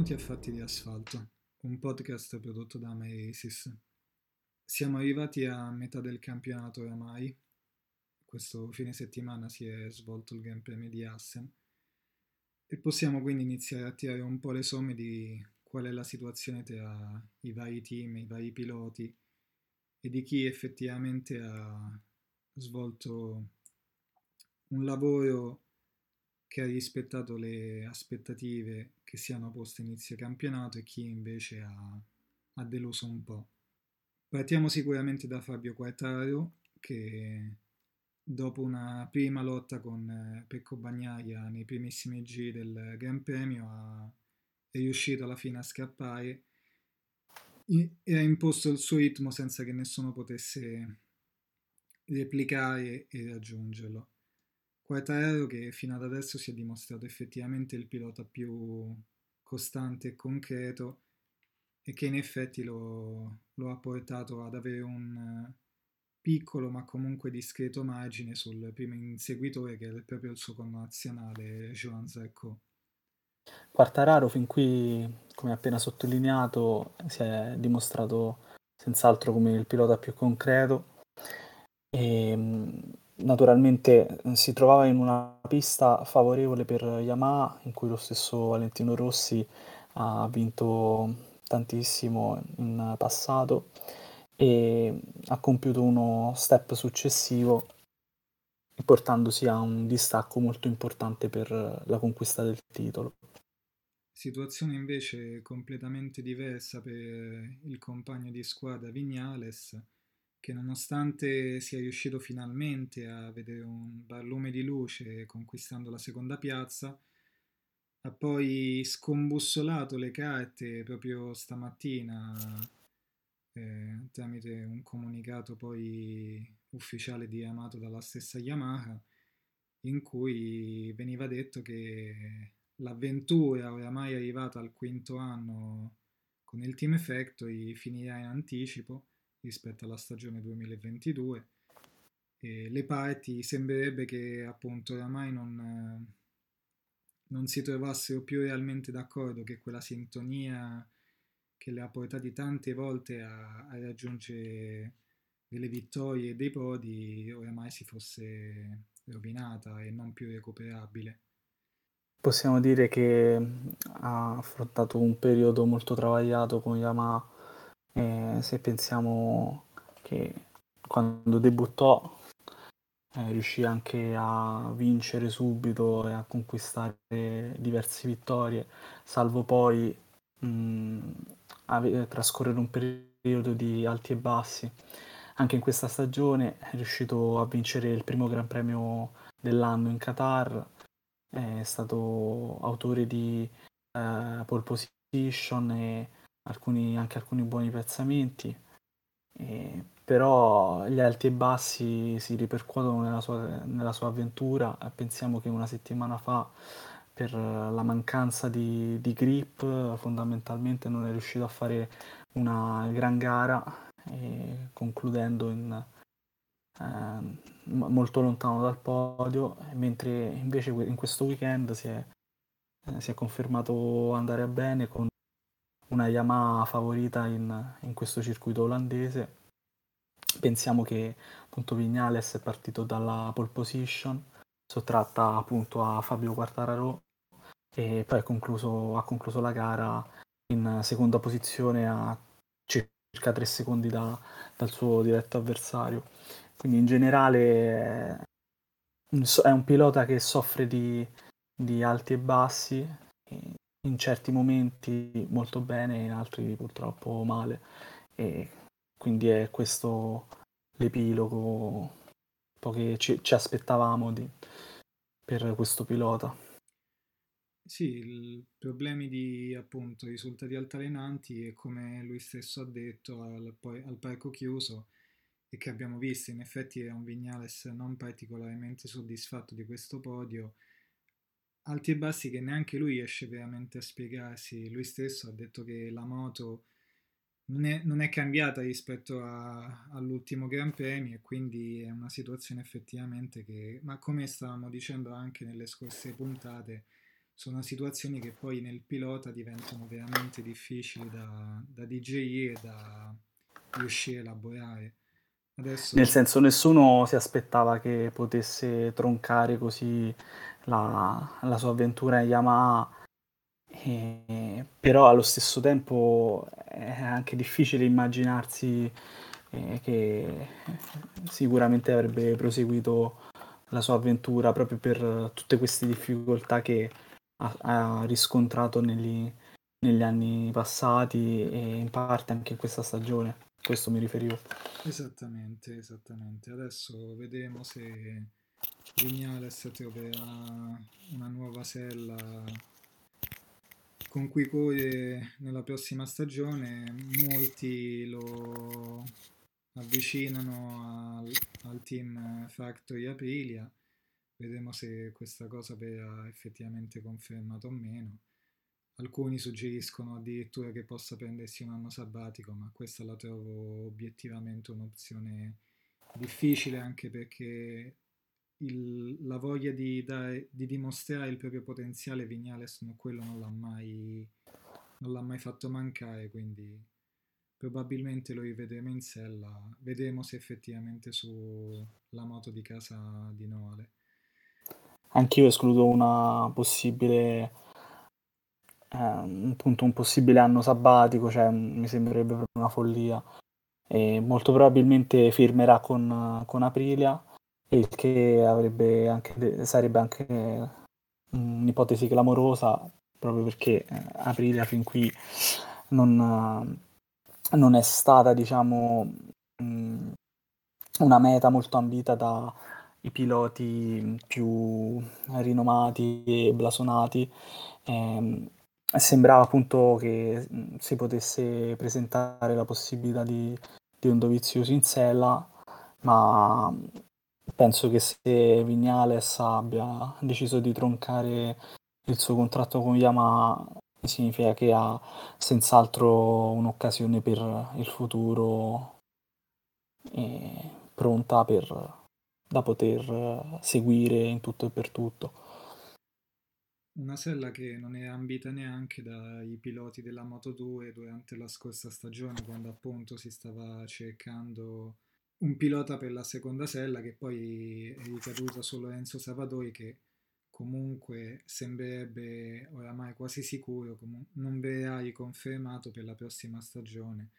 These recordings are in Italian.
Benvenuti a Fatti di Asfalto, un podcast prodotto da Maesis. Siamo arrivati a metà del campionato oramai. Questo fine settimana si è svolto il Gran Premio di Assen e possiamo quindi iniziare a tirare un po' le somme di qual è la situazione tra i vari team, i vari piloti e di chi effettivamente ha svolto un lavoro che ha rispettato le aspettative che si hanno poste inizio campionato e chi invece ha, ha deluso un po'. Partiamo sicuramente da Fabio Quartaro che dopo una prima lotta con Pecco Bagnaia nei primissimi giri del Gran Premio ha, è riuscito alla fine a scappare e ha imposto il suo ritmo senza che nessuno potesse replicare e raggiungerlo. Quartararo che fino ad adesso si è dimostrato effettivamente il pilota più costante e concreto e che in effetti lo, lo ha portato ad avere un piccolo ma comunque discreto margine sul primo inseguitore che è proprio il suo connazionale Joan Zarco. Quartararo fin qui, come appena sottolineato, si è dimostrato senz'altro come il pilota più concreto e naturalmente eh, si trovava in una pista favorevole per Yamaha in cui lo stesso Valentino Rossi ha vinto tantissimo in passato e ha compiuto uno step successivo portandosi a un distacco molto importante per la conquista del titolo. Situazione invece completamente diversa per il compagno di squadra Vignales che nonostante sia riuscito finalmente a vedere un barlume di luce conquistando la seconda piazza, ha poi scombussolato le carte proprio stamattina eh, tramite un comunicato poi ufficiale diramato dalla stessa Yamaha in cui veniva detto che l'avventura oramai arrivata al quinto anno con il Team Factory finirà in anticipo rispetto alla stagione 2022. E le parti sembrerebbe che appunto oramai non, non si trovassero più realmente d'accordo che quella sintonia che le ha portati tante volte a, a raggiungere delle vittorie e dei podi oramai si fosse rovinata e non più recuperabile. Possiamo dire che ha affrontato un periodo molto travagliato con Yamaha e se pensiamo che quando debuttò eh, riuscì anche a vincere subito e a conquistare diverse vittorie, salvo poi mh, ave- trascorrere un periodo di alti e bassi. Anche in questa stagione è riuscito a vincere il primo Gran Premio dell'anno in Qatar, è stato autore di eh, pole position e alcuni, anche alcuni buoni piazzamenti, eh, però gli alti e bassi si ripercuotono nella sua, nella sua avventura. Pensiamo che una settimana fa per la mancanza di, di, grip fondamentalmente non è riuscito a fare una gran gara concludendo in, eh, molto lontano dal podio mentre invece in questo weekend si è, eh, si è confermato andare bene con una Yamaha favorita in, in questo circuito olandese. Pensiamo che appunto Vignales è partito dalla pole position, sottratta appunto a Fabio Quartararo e poi concluso, ha concluso la gara in seconda posizione a circa 3 secondi da, dal suo diretto avversario. Quindi in generale è un pilota che soffre di, di alti e bassi, in certi momenti molto bene, in altri purtroppo male. E quindi è questo l'epilogo che ci, ci aspettavamo di, per questo pilota. Sì, i problemi di appunto risultati altalenanti e come lui stesso ha detto al, al parco chiuso e che abbiamo visto, in effetti è un Vignales non particolarmente soddisfatto di questo podio alti e bassi che neanche lui riesce veramente a spiegarsi. Lui stesso ha detto che la moto non è, non è cambiata rispetto a, all'ultimo Gran Premio e quindi è una situazione effettivamente che, ma come stavamo dicendo anche nelle scorse puntate, sono situazioni che poi nel pilota diventano veramente difficili da, da DJI e da riuscire a elaborare. Adesso... Nel senso, nessuno si aspettava che potesse troncare così la, la sua avventura in Yamaha, e, però allo stesso tempo è anche difficile immaginarsi eh, che sicuramente avrebbe proseguito la sua avventura proprio per tutte queste difficoltà che ha, ha riscontrato negli, negli anni passati e in parte anche in questa stagione. Questo mi riferivo. Esattamente, esattamente. Adesso vedremo se Vignales troverà una nuova sella con cui corre nella prossima stagione. Molti lo avvicinano al, al team Factory Aprilia. Vedremo se questa cosa verrà effettivamente confermata o meno. Alcuni suggeriscono addirittura che possa prendersi un anno sabbatico, ma questa la trovo obiettivamente un'opzione difficile anche perché il, la voglia di, dare, di, dimostrare il proprio potenziale Vignales no, quello non l'ha, mai, non l'ha mai fatto mancare, quindi probabilmente lo rivedremo in sella, vedremo se effettivamente sulla moto di casa di Noale. Anch'io escludo una possibile eh, appunto un possibile anno sabbatico, cioè mi sembrerebbe proprio una follia. E molto probabilmente firmerà con, con Aprilia, il che anche, sarebbe anche un'ipotesi clamorosa, proprio perché eh, Aprilia fin qui non, non è stata, diciamo, una meta molto ambita dai piloti più rinomati e blasonati. Eh, sembrava appunto che si potesse presentare la possibilità di, di un Dovizioso in sella, ma penso che se Vignales abbia deciso di troncare il suo contratto con Yamaha significa che ha senz'altro un'occasione per il futuro pronta per, da poter seguire in tutto e per tutto. Una sella che non è ambita neanche dai piloti della Moto2 durante la scorsa stagione, quando appunto si stava cercando un pilota per la seconda sella, che poi è ricaduta su Lorenzo Savadori, che comunque sembrerebbe oramai quasi sicuro, non verrà riconfermato per la prossima stagione,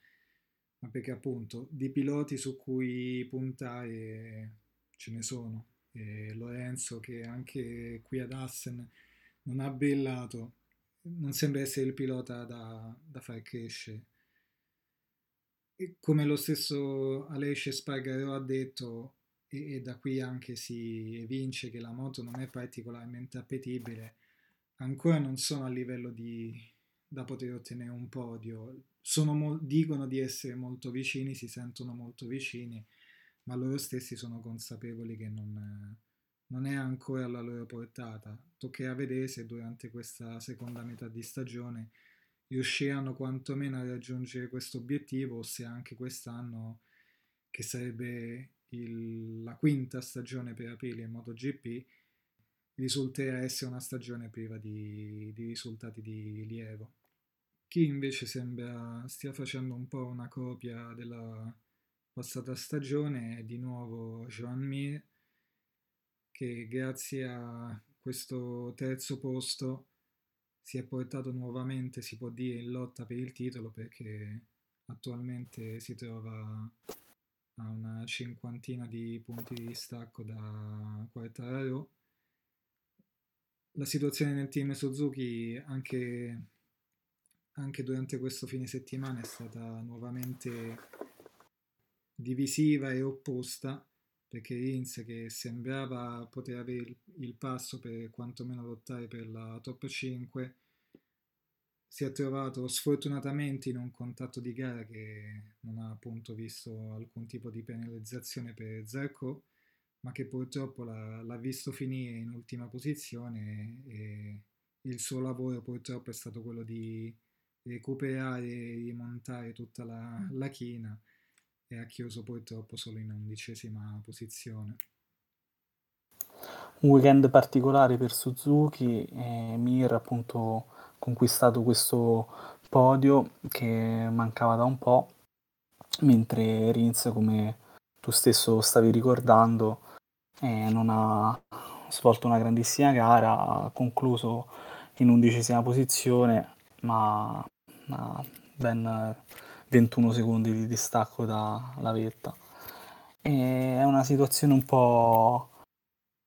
ma perché appunto di piloti su cui puntare ce ne sono. E Lorenzo che anche qui ad Assen non ha brillato, non sembra essere il pilota da, da far crescere. E come lo stesso Alesce Spargaro ha detto, e, e, da qui anche si evince che la moto non è particolarmente appetibile, ancora non sono a livello di, da poter ottenere un podio. Sono, dicono di essere molto vicini, si sentono molto vicini, ma loro stessi sono consapevoli che non, non è ancora alla loro portata. Toccherà vedere se durante questa seconda metà di stagione riusciranno quantomeno a raggiungere questo obiettivo o se anche quest'anno, che sarebbe il, la quinta stagione per Aprilia in MotoGP, risulterà essere una stagione priva di, di risultati di rilievo. Chi invece sembra stia facendo un po' una copia della passata stagione è di nuovo Joan Mir, che grazie a questo terzo posto si è portato nuovamente, si può dire, in lotta per il titolo perché attualmente si trova a una cinquantina di punti di distacco da Quartararo. La situazione nel team Suzuki anche, anche durante questo fine settimana è stata nuovamente divisiva e opposta perché Rins che sembrava poter avere il passo per quantomeno lottare per la top 5 si è trovato sfortunatamente in un contatto di gara che non ha appunto visto alcun tipo di penalizzazione per Zarco ma che purtroppo l'ha, l'ha visto finire in ultima posizione e il suo lavoro purtroppo è stato quello di recuperare e rimontare tutta la, la china e ha chiuso purtroppo solo in undicesima posizione. un weekend particolare per Suzuki e Mir appunto conquistato questo podio che mancava da un po', mentre Rins, come tu stesso stavi ricordando, eh, non ha svolto una grandissima gara, ha concluso in undicesima posizione, ma ha ben 21 secondi di distacco dalla vetta. E è una situazione un po'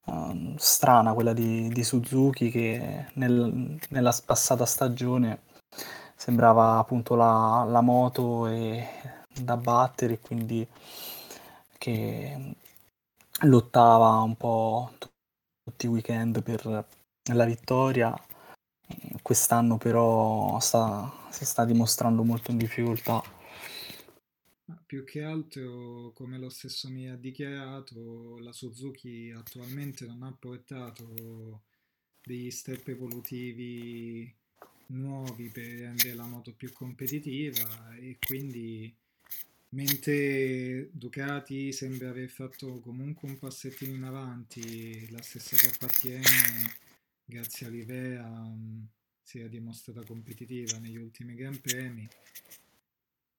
um, strana quella di, di Suzuki che nel, nella passata stagione sembrava appunto la, la moto e, da battere, quindi che lottava un po' tutti i weekend per la vittoria. Quest'anno però sta, si sta dimostrando molto in difficoltà. Ma più che altro, come lo stesso mi ha dichiarato, la Suzuki attualmente non ha portato degli step evolutivi nuovi per rendere la moto più competitiva e quindi mentre Ducati sembra aver fatto comunque un passettino in avanti, la stessa KTM grazie all'Ivea um, si è dimostrata competitiva negli ultimi Gran Premi.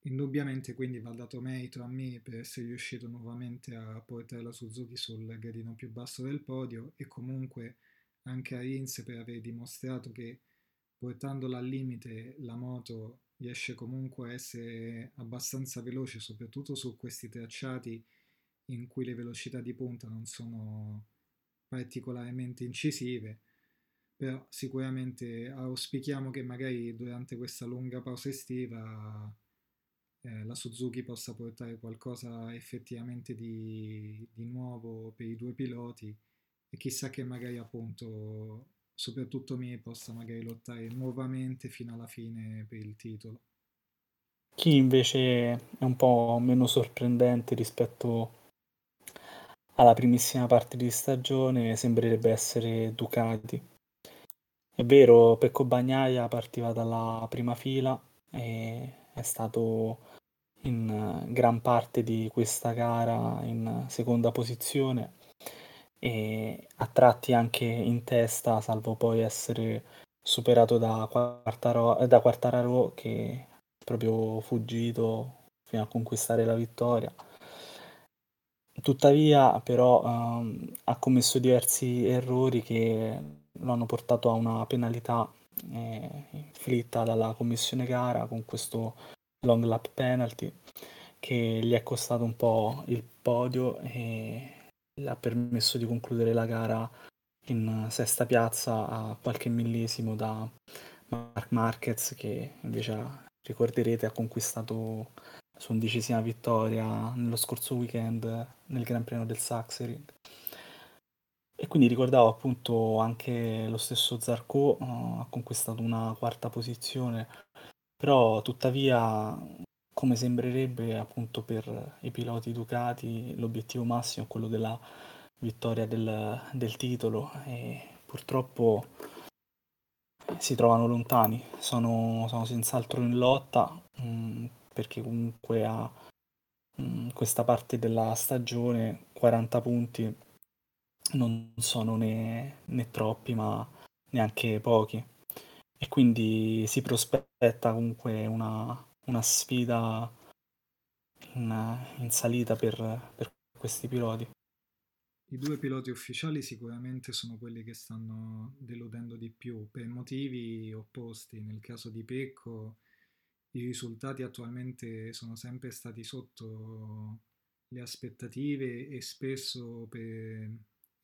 Indubbiamente quindi va dato merito a me per essere riuscito nuovamente a portare la Suzuki sul gradino più basso del podio e comunque anche a Rins per aver dimostrato che portandola al limite la moto riesce comunque a essere abbastanza veloce, soprattutto su questi tracciati in cui le velocità di punta non sono particolarmente incisive, però sicuramente auspichiamo che magari durante questa lunga pausa estiva eh, la Suzuki possa portare qualcosa effettivamente di, di nuovo per i due piloti e chissà che magari appunto soprattutto me possa magari lottare nuovamente fino alla fine per il titolo. Chi invece è un po' meno sorprendente rispetto alla primissima parte di stagione sembrerebbe essere Ducati. È vero, Pecco Bagnaia partiva dalla prima fila e è stato in gran parte di questa gara in seconda posizione e a tratti anche in testa, salvo poi essere superato da, Quartaro, da Quartararo che proprio fuggito fino a conquistare la vittoria. Tuttavia, però, ehm, ha commesso diversi errori che lo hanno portato a una penalità eh, inflitta dalla commissione gara con questo long lap penalty che gli è costato un po' il podio e le ha permesso di concludere la gara in sesta piazza a qualche millesimo da Mark Marquez che invece ricorderete ha conquistato la sua undicesima vittoria nello scorso weekend nel Gran Premio del Saxering e quindi ricordavo appunto anche lo stesso Zarco uh, ha conquistato una quarta posizione però tuttavia come sembrerebbe appunto per i piloti Ducati l'obiettivo massimo è quello della vittoria del, del titolo e purtroppo si trovano lontani, sono, sono senz'altro in lotta mh, mm, perché comunque a mh, mm, questa parte della stagione 40 punti non sono né, né troppi ma neanche pochi e quindi si prospetta comunque una, una sfida in, in salita per, per questi piloti. I due piloti ufficiali sicuramente sono quelli che stanno deludendo di più per motivi opposti. Nel caso di Pecco i risultati attualmente sono sempre stati sotto le aspettative e spesso per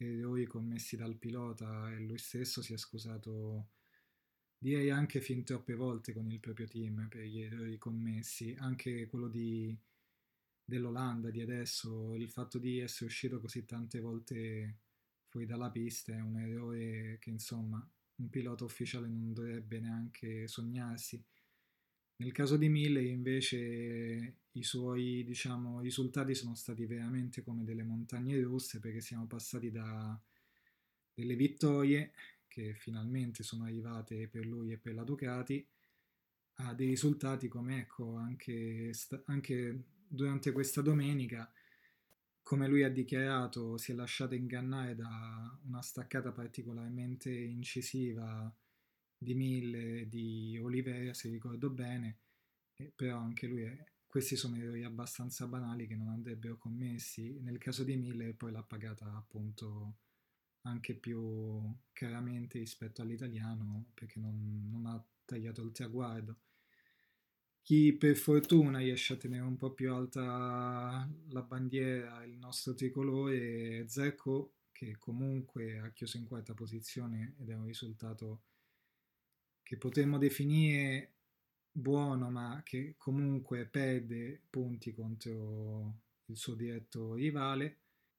errori commessi dal pilota e lui stesso si è scusato direi anche fin troppe volte con il proprio team per gli errori commessi, anche quello di, dell'Olanda di adesso, il fatto di essere uscito così tante volte fuori dalla pista è un errore che insomma un pilota ufficiale non dovrebbe neanche sognarsi. Nel caso di Mille invece i suoi diciamo, risultati sono stati veramente come delle montagne russe perché siamo passati da delle vittorie che finalmente sono arrivate per lui e per la Ducati, ha dei risultati come ecco anche, anche durante questa domenica come lui ha dichiarato, si è lasciato ingannare da una staccata particolarmente incisiva di Mille di Oliveira, se ricordo bene, però anche lui è, questi sono errori abbastanza banali che non andrebbero commessi. Nel caso di Mille poi l'ha pagata appunto anche più chiaramente rispetto all'italiano perché non, non ha tagliato il traguardo. Chi per fortuna riesce a tenere un po' più alta la bandiera, il nostro tricolore, è Zecco, che comunque ha chiuso in quarta posizione ed è un risultato che potremmo definire buono, ma che comunque perde punti contro il suo diretto rivale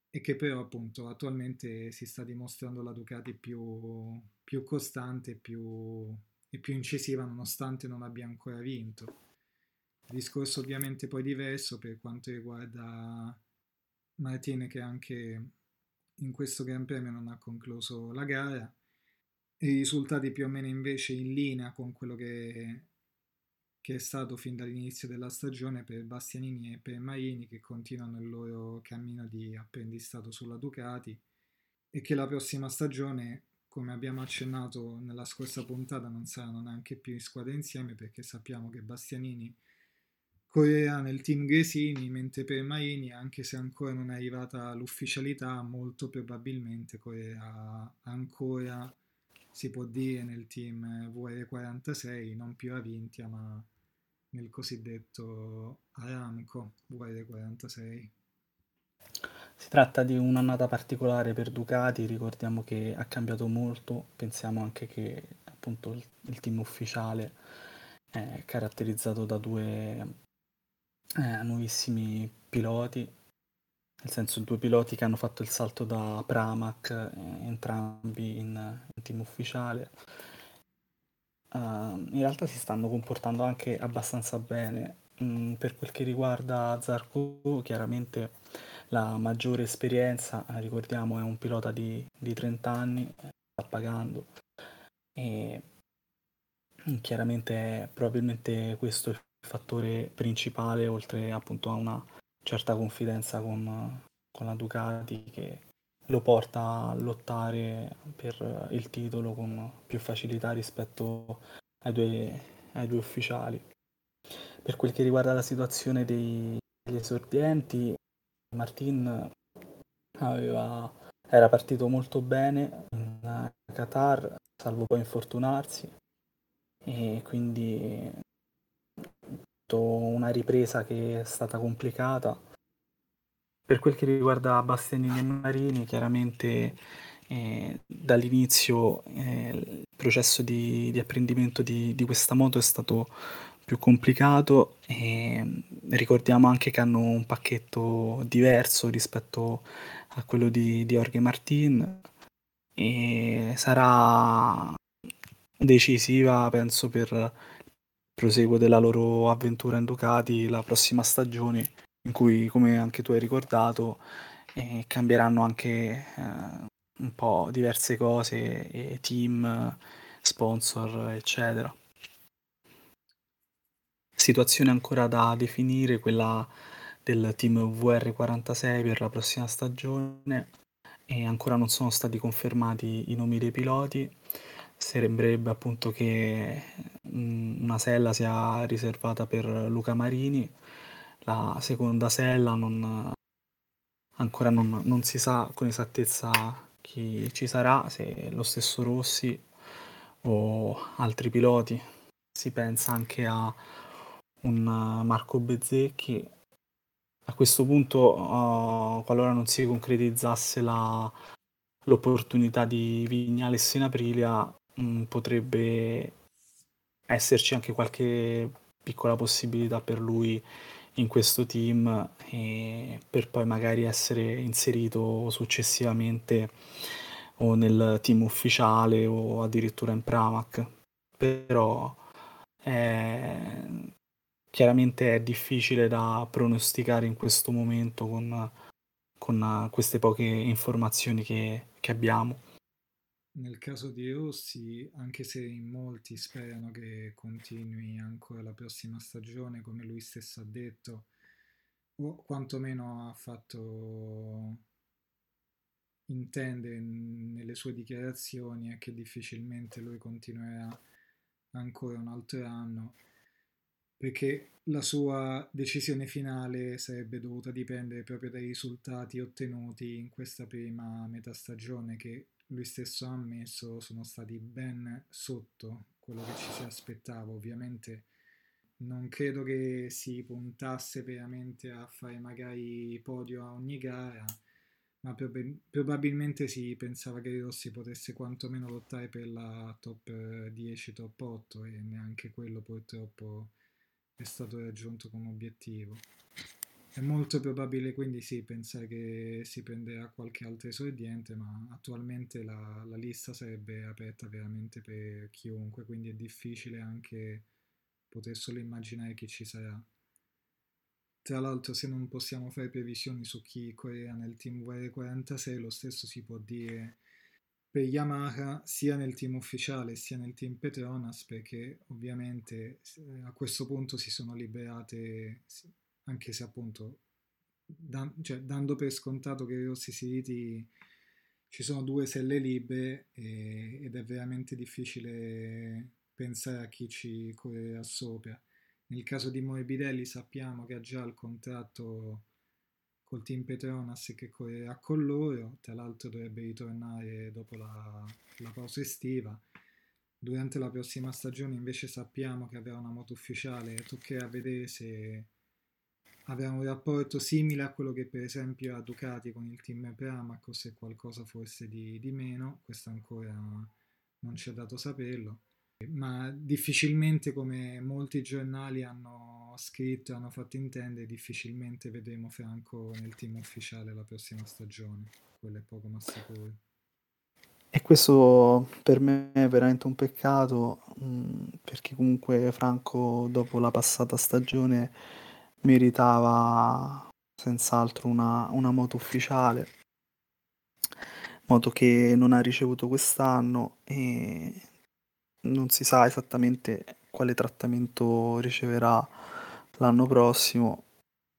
e che però appunto attualmente si sta dimostrando la Ducati più, più costante più, e più incisiva nonostante non abbia ancora vinto. Discorso ovviamente poi diverso per quanto riguarda Martine che anche in questo Gran Premio non ha concluso la gara. I risultati più o meno invece in linea con quello che che è stato fin dall'inizio della stagione per Bastianini e per Marini che continuano il loro cammino di apprendistato sulla Ducati e che la prossima stagione, come abbiamo accennato nella scorsa puntata, non saranno neanche più in squadra insieme perché sappiamo che Bastianini correrà nel team Gresini, mentre per Marini, anche se ancora non è arrivata l'ufficialità, molto probabilmente correrà ancora, si può dire, nel team VR46, non più a Vintia, ma nel cosiddetto Aramco VR46. Si tratta di un'annata particolare per Ducati, ricordiamo che ha cambiato molto, pensiamo anche che appunto il, il team ufficiale è caratterizzato da due eh, nuovissimi piloti, nel senso due piloti che hanno fatto il salto da Pramac, eh, entrambi in, in team ufficiale Uh, in realtà si stanno comportando anche abbastanza bene. Mm, per quel che riguarda Zarco, chiaramente la maggiore esperienza, eh, ricordiamo, è un pilota di, di 30 anni, eh, sta pagando e mm, chiaramente probabilmente questo è il fattore principale, oltre appunto a una certa confidenza con, con la Ducati che lo porta a lottare per il titolo con più facilità rispetto ai due, ai due ufficiali. Per quel che riguarda la situazione dei, degli esordienti, Martin aveva, era partito molto bene in Qatar, salvo poi infortunarsi, e quindi una ripresa che è stata complicata. Per quel che riguarda Bastianini e Marini, chiaramente eh, dall'inizio eh, il processo di, di apprendimento di, di, questa moto è stato più complicato e ricordiamo anche che hanno un pacchetto diverso rispetto a quello di, di Jorge Martin e sarà decisiva penso per proseguo della loro avventura in Ducati la prossima stagione in cui, come anche tu hai ricordato, eh, cambieranno anche eh, un po' diverse cose, e team, sponsor, eccetera. Situazione ancora da definire, quella del team VR46 per la prossima stagione e ancora non sono stati confermati i nomi dei piloti. Sembrerebbe appunto che una sella sia riservata per Luca Marini la seconda sella non, ancora non, non si sa con esattezza chi ci sarà, se lo stesso Rossi o altri piloti. Si pensa anche a un Marco Bezzecchi. A questo punto, uh, qualora non si concretizzasse la, l'opportunità di Vignales in Aprilia, mh, mm, potrebbe esserci anche qualche piccola possibilità per lui in questo team per poi magari essere inserito successivamente o nel team ufficiale o addirittura in Pramac. Però è... chiaramente è difficile da pronosticare in questo momento con, con queste poche informazioni che, che abbiamo. Nel caso di Rossi, anche se in molti sperano che continui ancora la prossima stagione, come lui stesso ha detto, o quantomeno ha fatto intende nelle sue dichiarazioni è che difficilmente lui continuerà ancora un altro anno perché la sua decisione finale sarebbe dovuta dipendere proprio dai risultati ottenuti in questa prima metà stagione che lui stesso ha ammesso sono stati ben sotto quello che ci si aspettava. Ovviamente non credo che si puntasse veramente a fare magari podio a ogni gara, ma prob- probabilmente si pensava che Rossi potesse quantomeno lottare per la top 10, top 8 e neanche quello purtroppo è stato raggiunto come obiettivo. È molto probabile quindi sì pensare che si prenderà qualche altro esordiente, ma attualmente la, la lista sarebbe aperta veramente per chiunque, quindi è difficile anche poter solo immaginare chi ci sarà. Tra l'altro, se non possiamo fare previsioni su chi correrà nel team VR46, lo stesso si può dire per Yamaha sia nel team ufficiale sia nel team Petronas, perché ovviamente a questo punto si sono liberate, anche se appunto da, cioè, dando per scontato che i Rossi si ritiri ci sono due selle libere e, ed è veramente difficile pensare a chi ci correrà sopra. Nel caso di Morbidelli sappiamo che ha già il contratto col team Petronas che correrà con loro, tra l'altro dovrebbe ritornare dopo la, la pausa estiva. Durante la prossima stagione invece sappiamo che avrà una moto ufficiale, toccherà vedere se avrà un rapporto simile a quello che per esempio ha Ducati con il team Pramac o se qualcosa forse di, di meno, questo ancora non ci è dato saperlo ma difficilmente come molti giornali hanno scritto e hanno fatto intendere, difficilmente vedremo Franco nel team ufficiale la prossima stagione, quello è poco ma sicuro. E questo per me è veramente un peccato, mh, perché comunque Franco dopo la passata stagione meritava senz'altro una, una moto ufficiale, moto che non ha ricevuto quest'anno e non si sa esattamente quale trattamento riceverà l'anno prossimo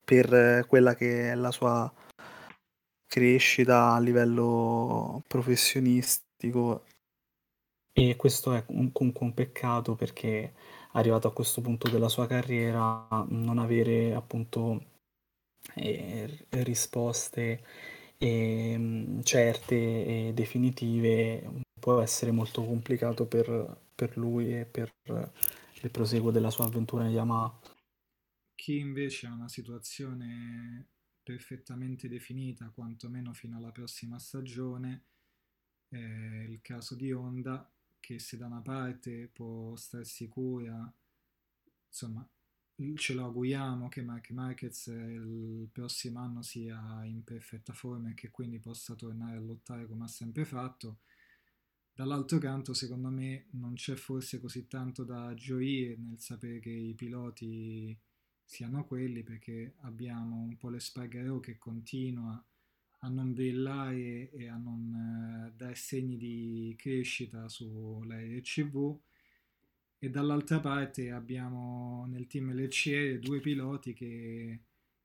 per quella che è la sua crescita a livello professionistico. E questo è comunque un peccato perché arrivato a questo punto della sua carriera non avere appunto eh, risposte eh, certe e definitive può essere molto complicato per, per lui e per il proseguo della sua avventura in Yamaha. Chi invece ha una situazione perfettamente definita, quantomeno fino alla prossima stagione, è il caso di Honda, che se da una parte può star sicura, insomma, ce lo auguriamo che Mark Marquez il prossimo anno sia in perfetta forma e che quindi possa tornare a lottare come ha sempre fatto, Dall'altro canto, secondo me, non c'è forse così tanto da gioire nel sapere che i piloti siano quelli, perché abbiamo un po' l'Espargaro che continua a non brillare e a non eh, dare segni di crescita sulla RCV e dall'altra parte abbiamo nel team LCR due piloti che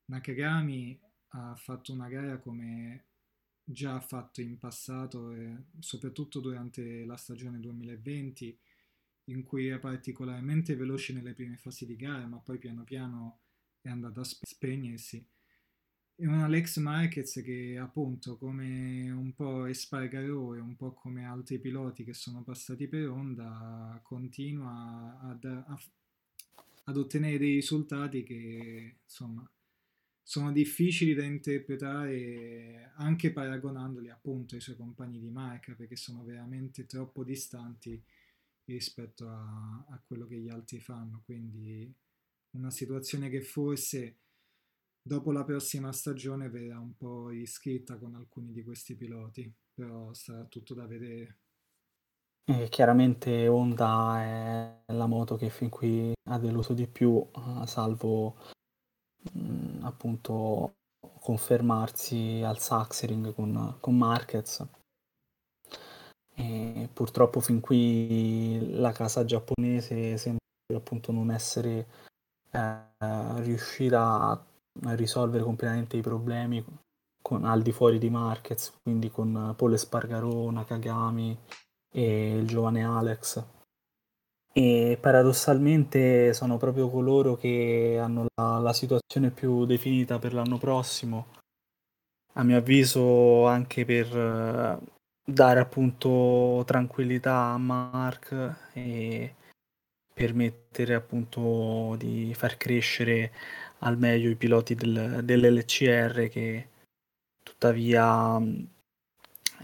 Nakagami ha fatto una gara come già fatto in passato, e soprattutto durante la stagione 2020, in cui era particolarmente veloce nelle prime fasi di gara, ma poi piano piano è andato a spegnersi. E un Alex Marquez che appunto come un po' Espargaro e un po' come altri piloti che sono passati per Honda continua ad, ad ottenere dei risultati che insomma sono difficili da interpretare anche paragonandoli appunto ai suoi compagni di marca perché sono veramente troppo distanti rispetto a, a quello che gli altri fanno. Quindi una situazione che forse dopo la prossima stagione verrà un po' riscritta con alcuni di questi piloti, però sarà tutto da vedere. E chiaramente Honda è la moto che fin qui ha deluso di più, salvo mh, appunto confermarsi al Saxering con, con Marquez. E purtroppo fin qui la casa giapponese sembra appunto non essere eh, riuscita a risolvere completamente i problemi con, al di fuori di Marquez, quindi con Paul Espargaro, Nakagami e il giovane Alex. E paradossalmente sono proprio coloro che hanno la, la situazione più definita per l'anno prossimo. A mio avviso anche per eh, dare appunto tranquillità a Mark e permettere appunto di far crescere al meglio i piloti del, dell'LCR che tuttavia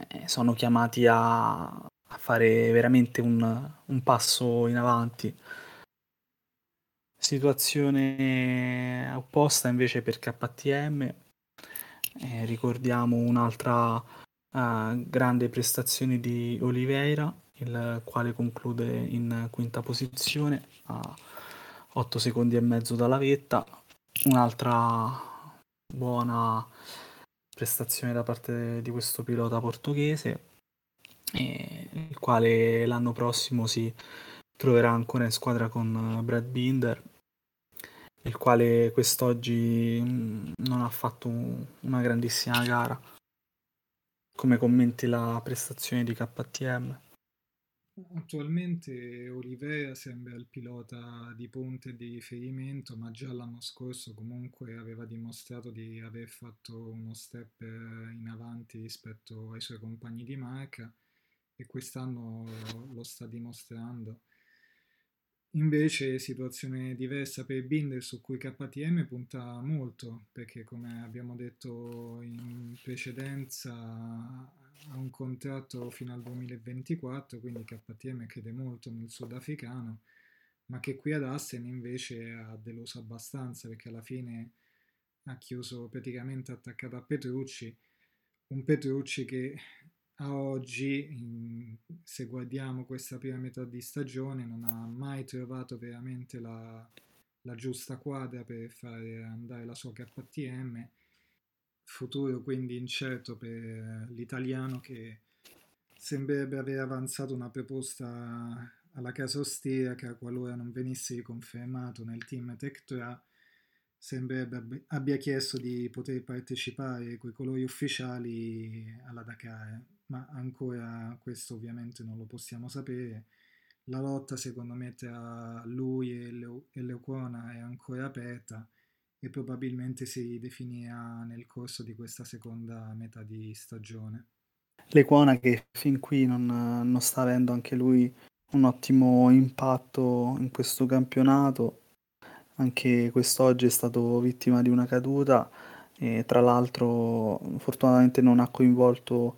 eh, sono chiamati a, a fare veramente un, un, passo in avanti. Situazione opposta invece per KTM, eh, ricordiamo un'altra uh, grande prestazione di Oliveira, il quale conclude in quinta posizione a 8 secondi e mezzo dalla vetta, un'altra buona prestazione da parte di questo pilota portoghese, eh, il quale l'anno prossimo si troverà ancora in squadra con Brad Binder, il quale quest'oggi mm, non ha fatto una grandissima gara. Come commenti la prestazione di KTM? Attualmente Oliveira sembra il pilota di punta e di riferimento, ma già l'anno scorso comunque aveva dimostrato di aver fatto uno step in avanti rispetto ai suoi compagni di marca e quest'anno lo sta dimostrando. Invece situazione diversa per Binder su cui KTM punta molto, perché come abbiamo detto in precedenza ha un contratto fino al 2024, quindi KTM crede molto nel sudafricano, ma che qui ad Assen invece ha deluso abbastanza perché alla fine ha chiuso praticamente attaccato a Petrucci, un Petrucci che a oggi, se guardiamo questa prima metà di stagione, non ha mai trovato veramente la, la giusta quadra per fare andare la sua KTM futuro quindi incerto per l'italiano che sembrerebbe aver avanzato una proposta alla casa austriaca qualora non venisse riconfermato nel team Tectra sembrerebbe abbia chiesto di poter partecipare con i colori ufficiali alla Dakar. Ma ancora questo ovviamente non lo possiamo sapere. La lotta secondo me tra lui e, Leo, e Leocona è ancora aperta e probabilmente si definirà nel corso di questa seconda metà di stagione. Lequona che fin qui non, non sta avendo anche lui un ottimo impatto in questo campionato, anche quest'oggi è stato vittima di una caduta e tra l'altro fortunatamente non ha coinvolto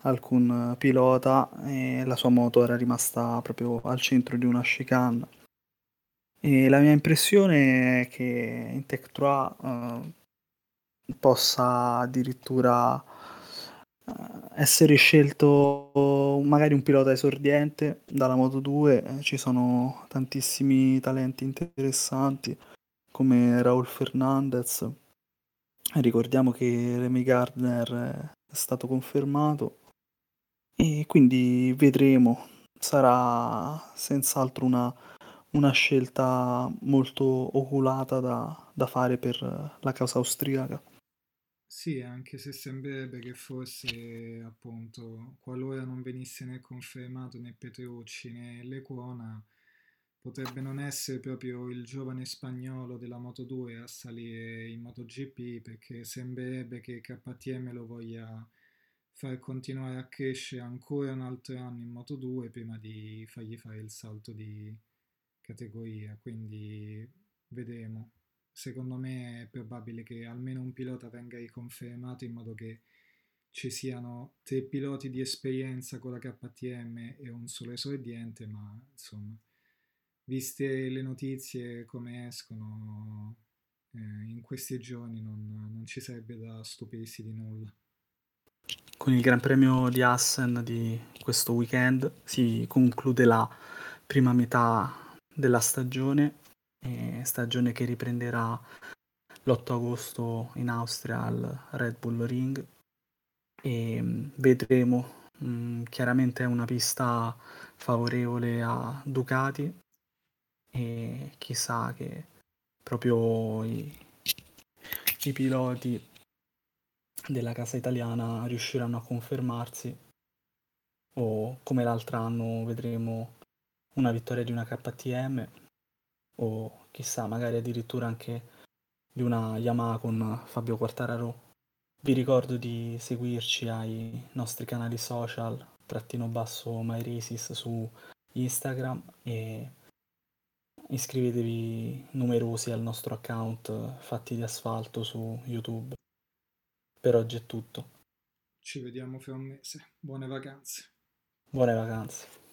alcun pilota e la sua moto era rimasta proprio al centro di una chicane e la mia impressione è che in Tech 3 uh, possa addirittura uh, essere scelto magari un pilota esordiente dalla Moto 2. Ci sono tantissimi talenti interessanti come Raul Fernandez. Ricordiamo che Remy Gardner è stato confermato e quindi vedremo. Sarà senz'altro una una scelta molto oculata da, da fare per la causa austriaca. Sì, anche se sembrerebbe che forse appunto qualora non venisse né confermato né Petrucci né Lecuona potrebbe non essere proprio il giovane spagnolo della Moto 2 a salire in MotoGP perché sembrerebbe che KTM lo voglia far continuare a crescere ancora un altro anno in Moto 2 prima di fargli fare il salto di, categoria, quindi vedremo. Secondo me è probabile che almeno un pilota venga riconfermato in modo che ci siano tre piloti di esperienza con la KTM e un solo esordiente, ma insomma, viste le notizie come escono eh, in questi giorni, non, non ci sarebbe da stupirsi di nulla. Con il Gran Premio di Assen di questo weekend si conclude la prima metà della stagione, eh, stagione che riprenderà l'8 agosto in Austria al Red Bull Ring. E mm, vedremo mh, mm, chiaramente è una pista favorevole a Ducati e chissà che proprio i, i piloti della casa italiana riusciranno a confermarsi o come l'altro anno vedremo una vittoria di una KTM o chissà magari addirittura anche di una Yamaha con Fabio Quartararo. Vi ricordo di seguirci ai nostri canali social trattino basso MyRaces su Instagram e iscrivetevi numerosi al nostro account Fatti di Asfalto su YouTube. Per oggi è tutto. Ci vediamo fra un mese. Buone vacanze. Buone vacanze.